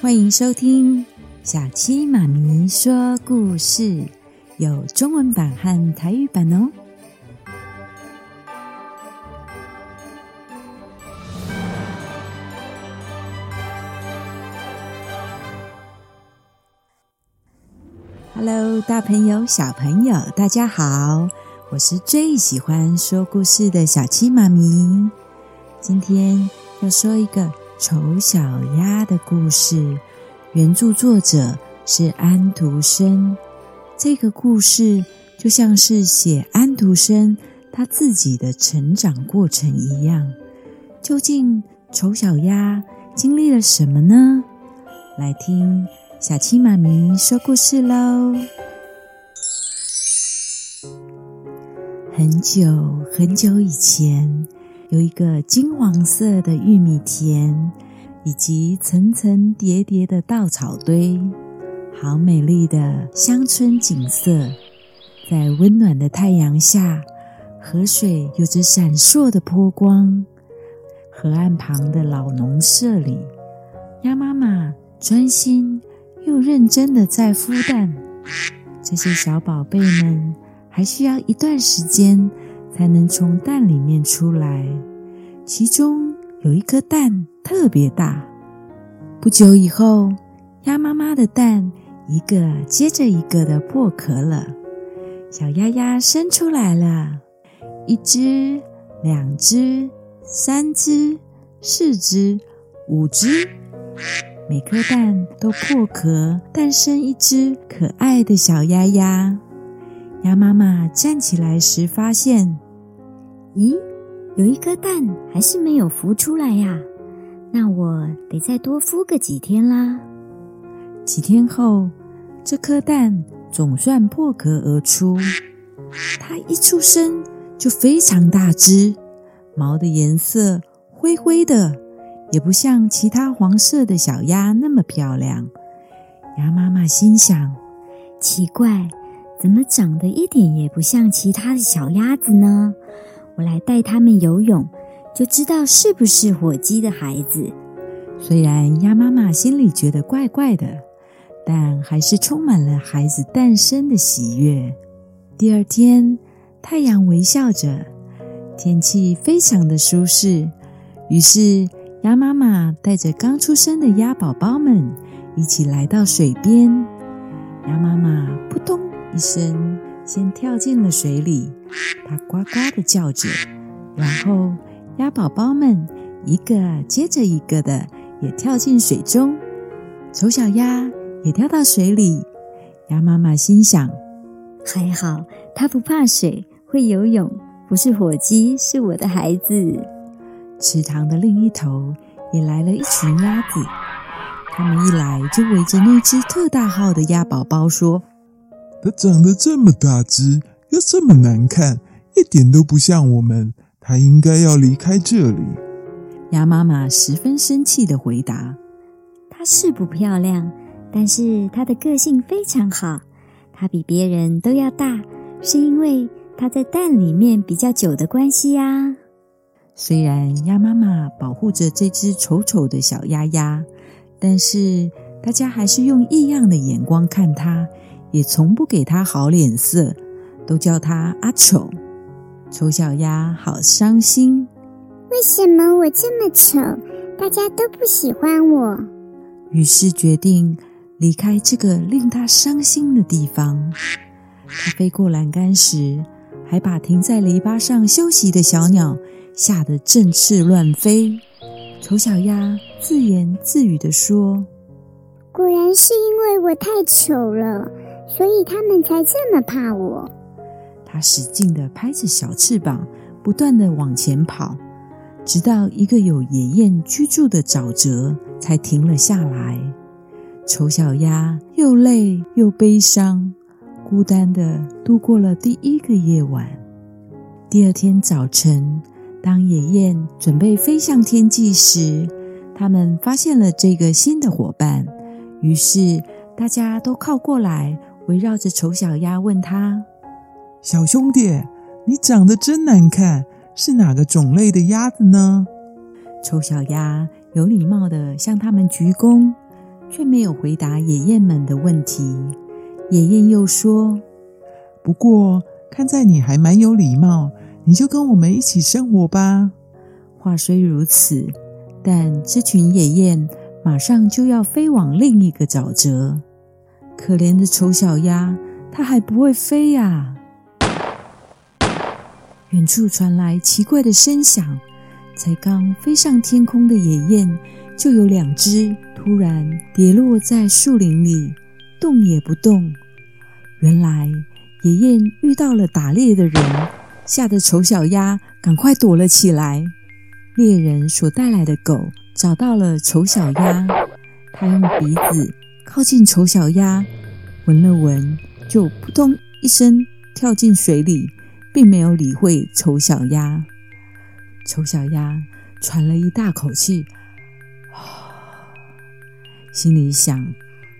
欢迎收听小七妈咪说故事，有中文版和台语版哦。Hello，大朋友、小朋友，大家好！我是最喜欢说故事的小七妈咪。今天要说一个丑小鸭的故事，原著作者是安徒生。这个故事就像是写安徒生他自己的成长过程一样。究竟丑小鸭经历了什么呢？来听。小七妈咪说故事喽。很久很久以前，有一个金黄色的玉米田，以及层层叠叠的稻草堆，好美丽的乡村景色。在温暖的太阳下，河水有着闪烁的波光。河岸旁的老农舍里，鸭妈妈专心。又认真的在孵蛋，这些小宝贝们还需要一段时间才能从蛋里面出来。其中有一颗蛋特别大。不久以后，鸭妈妈的蛋一个接着一个的破壳了，小鸭鸭生出来了，一只、两只、三只、四只、五只。每颗蛋都破壳，诞生一只可爱的小鸭鸭。鸭妈妈站起来时，发现，咦，有一颗蛋还是没有孵出来呀？那我得再多孵个几天啦。几天后，这颗蛋总算破壳而出。它一出生就非常大只，毛的颜色灰灰的。也不像其他黄色的小鸭那么漂亮。鸭妈妈心想：奇怪，怎么长得一点也不像其他的小鸭子呢？我来带它们游泳，就知道是不是火鸡的孩子。虽然鸭妈妈心里觉得怪怪的，但还是充满了孩子诞生的喜悦。第二天，太阳微笑着，天气非常的舒适，于是。鸭妈妈带着刚出生的鸭宝宝们一起来到水边。鸭妈妈扑通一声，先跳进了水里，它呱呱的叫着。然后鸭宝宝们一个接着一个的也跳进水中。丑小鸭也跳到水里。鸭妈妈心想：还好，它不怕水，会游泳，不是火鸡，是我的孩子。池塘的另一头也来了一群鸭子，它们一来就围着那只特大号的鸭宝宝说：“它长得这么大只，又这么难看，一点都不像我们，它应该要离开这里。”鸭妈妈十分生气的回答：“它是不漂亮，但是它的个性非常好。它比别人都要大，是因为它在蛋里面比较久的关系呀。”虽然鸭妈妈保护着这只丑丑的小鸭鸭，但是大家还是用异样的眼光看它，也从不给他好脸色，都叫他阿丑。丑小鸭好伤心。为什么我这么丑，大家都不喜欢我？于是决定离开这个令他伤心的地方。它飞过栏杆时，还把停在篱笆上休息的小鸟。吓得振翅乱飞，丑小鸭自言自语地说：“果然是因为我太丑了，所以他们才这么怕我。”它使劲地拍着小翅膀，不断地往前跑，直到一个有野雁居住的沼泽才停了下来。丑小鸭又累又悲伤，孤单的度过了第一个夜晚。第二天早晨。当野雁准备飞向天际时，他们发现了这个新的伙伴。于是大家都靠过来，围绕着丑小鸭，问他：“小兄弟，你长得真难看，是哪个种类的鸭子呢？”丑小鸭有礼貌的向他们鞠躬，却没有回答爷爷们的问题。爷爷又说：“不过看在你还蛮有礼貌，你就跟我们一起生活吧。”话虽如此，但这群野雁马上就要飞往另一个沼泽。可怜的丑小鸭，它还不会飞呀！远处传来奇怪的声响，才刚飞上天空的野雁，就有两只突然跌落在树林里，动也不动。原来野雁遇到了打猎的人，吓得丑小鸭赶快躲了起来。猎人所带来的狗找到了丑小鸭，它用鼻子靠近丑小鸭，闻了闻，就扑通一声跳进水里。并没有理会丑小鸭，丑小鸭喘了一大口气，心里想：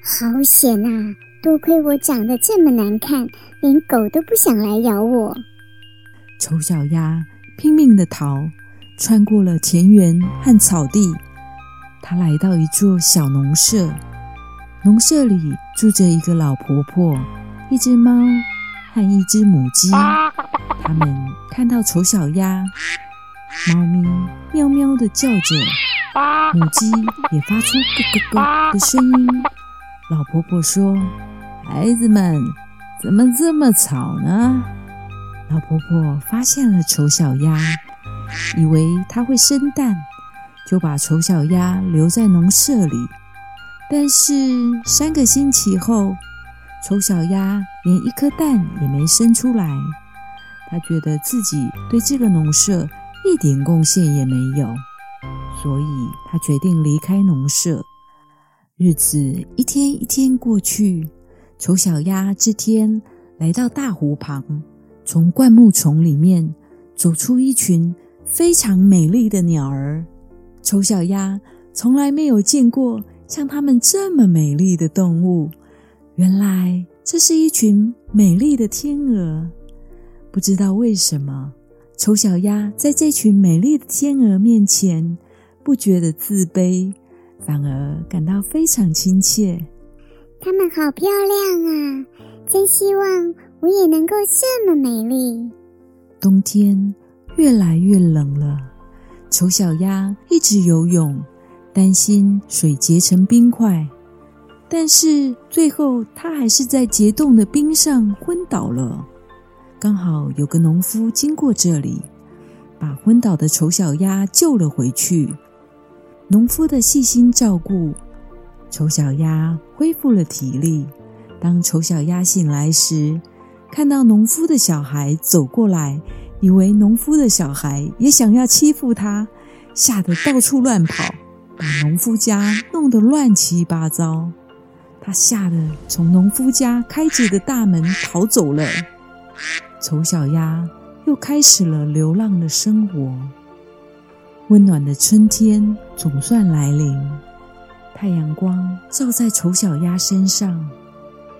好险啊！多亏我长得这么难看，连狗都不想来咬我。丑小鸭拼命的逃，穿过了田园和草地，它来到一座小农舍。农舍里住着一个老婆婆，一只猫和一只母鸡。他们看到丑小鸭，猫咪喵喵地叫着，母鸡也发出咯咯咯的声音。老婆婆说：“孩子们怎么这么吵呢？”老婆婆发现了丑小鸭，以为它会生蛋，就把丑小鸭留在农舍里。但是三个星期后，丑小鸭连一颗蛋也没生出来。他觉得自己对这个农舍一点贡献也没有，所以他决定离开农舍。日子一天一天过去，丑小鸭这天来到大湖旁，从灌木丛里面走出一群非常美丽的鸟儿。丑小鸭从来没有见过像它们这么美丽的动物，原来这是一群美丽的天鹅。不知道为什么，丑小鸭在这群美丽的天鹅面前不觉得自卑，反而感到非常亲切。它们好漂亮啊！真希望我也能够这么美丽。冬天越来越冷了，丑小鸭一直游泳，担心水结成冰块，但是最后他还是在结冻的冰上昏倒了。刚好有个农夫经过这里，把昏倒的丑小鸭救了回去。农夫的细心照顾，丑小鸭恢复了体力。当丑小鸭醒来时，看到农夫的小孩走过来，以为农夫的小孩也想要欺负他，吓得到处乱跑，把农夫家弄得乱七八糟。他吓得从农夫家开着的大门逃走了。丑小鸭又开始了流浪的生活。温暖的春天总算来临，太阳光照在丑小鸭身上，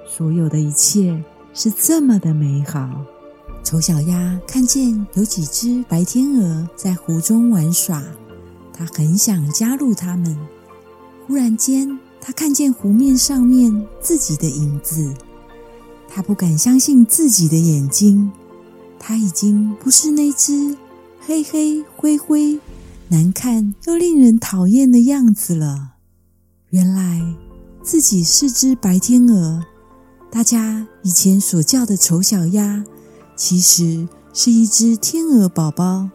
所有的一切是这么的美好。丑小鸭看见有几只白天鹅在湖中玩耍，他很想加入他们。忽然间，他看见湖面上面自己的影子。他不敢相信自己的眼睛，他已经不是那只黑黑灰灰、难看又令人讨厌的样子了。原来自己是只白天鹅，大家以前所叫的丑小鸭，其实是一只天鹅宝宝。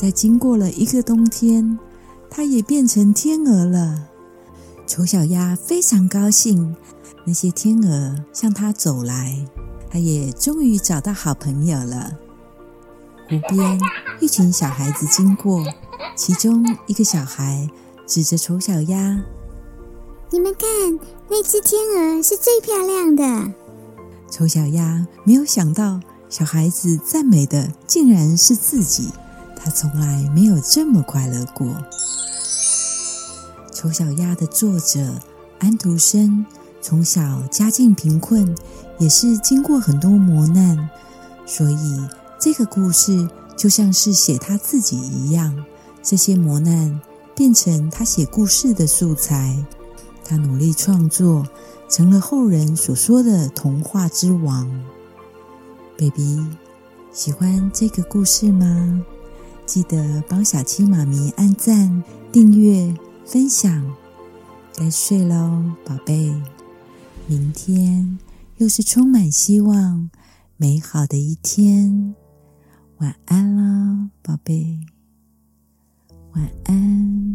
在经过了一个冬天，它也变成天鹅了。丑小鸭非常高兴。那些天鹅向它走来，它也终于找到好朋友了。湖边，一群小孩子经过，其中一个小孩指着丑小鸭：“你们看，那只天鹅是最漂亮的。”丑小鸭没有想到，小孩子赞美的竟然是自己，他从来没有这么快乐过。丑小鸭的作者安徒生。从小家境贫困，也是经过很多磨难，所以这个故事就像是写他自己一样。这些磨难变成他写故事的素材。他努力创作，成了后人所说的童话之王。Baby，喜欢这个故事吗？记得帮小七妈咪按赞订阅分享。该睡喽宝贝。明天又是充满希望美好的一天。晚安啦宝贝。晚安。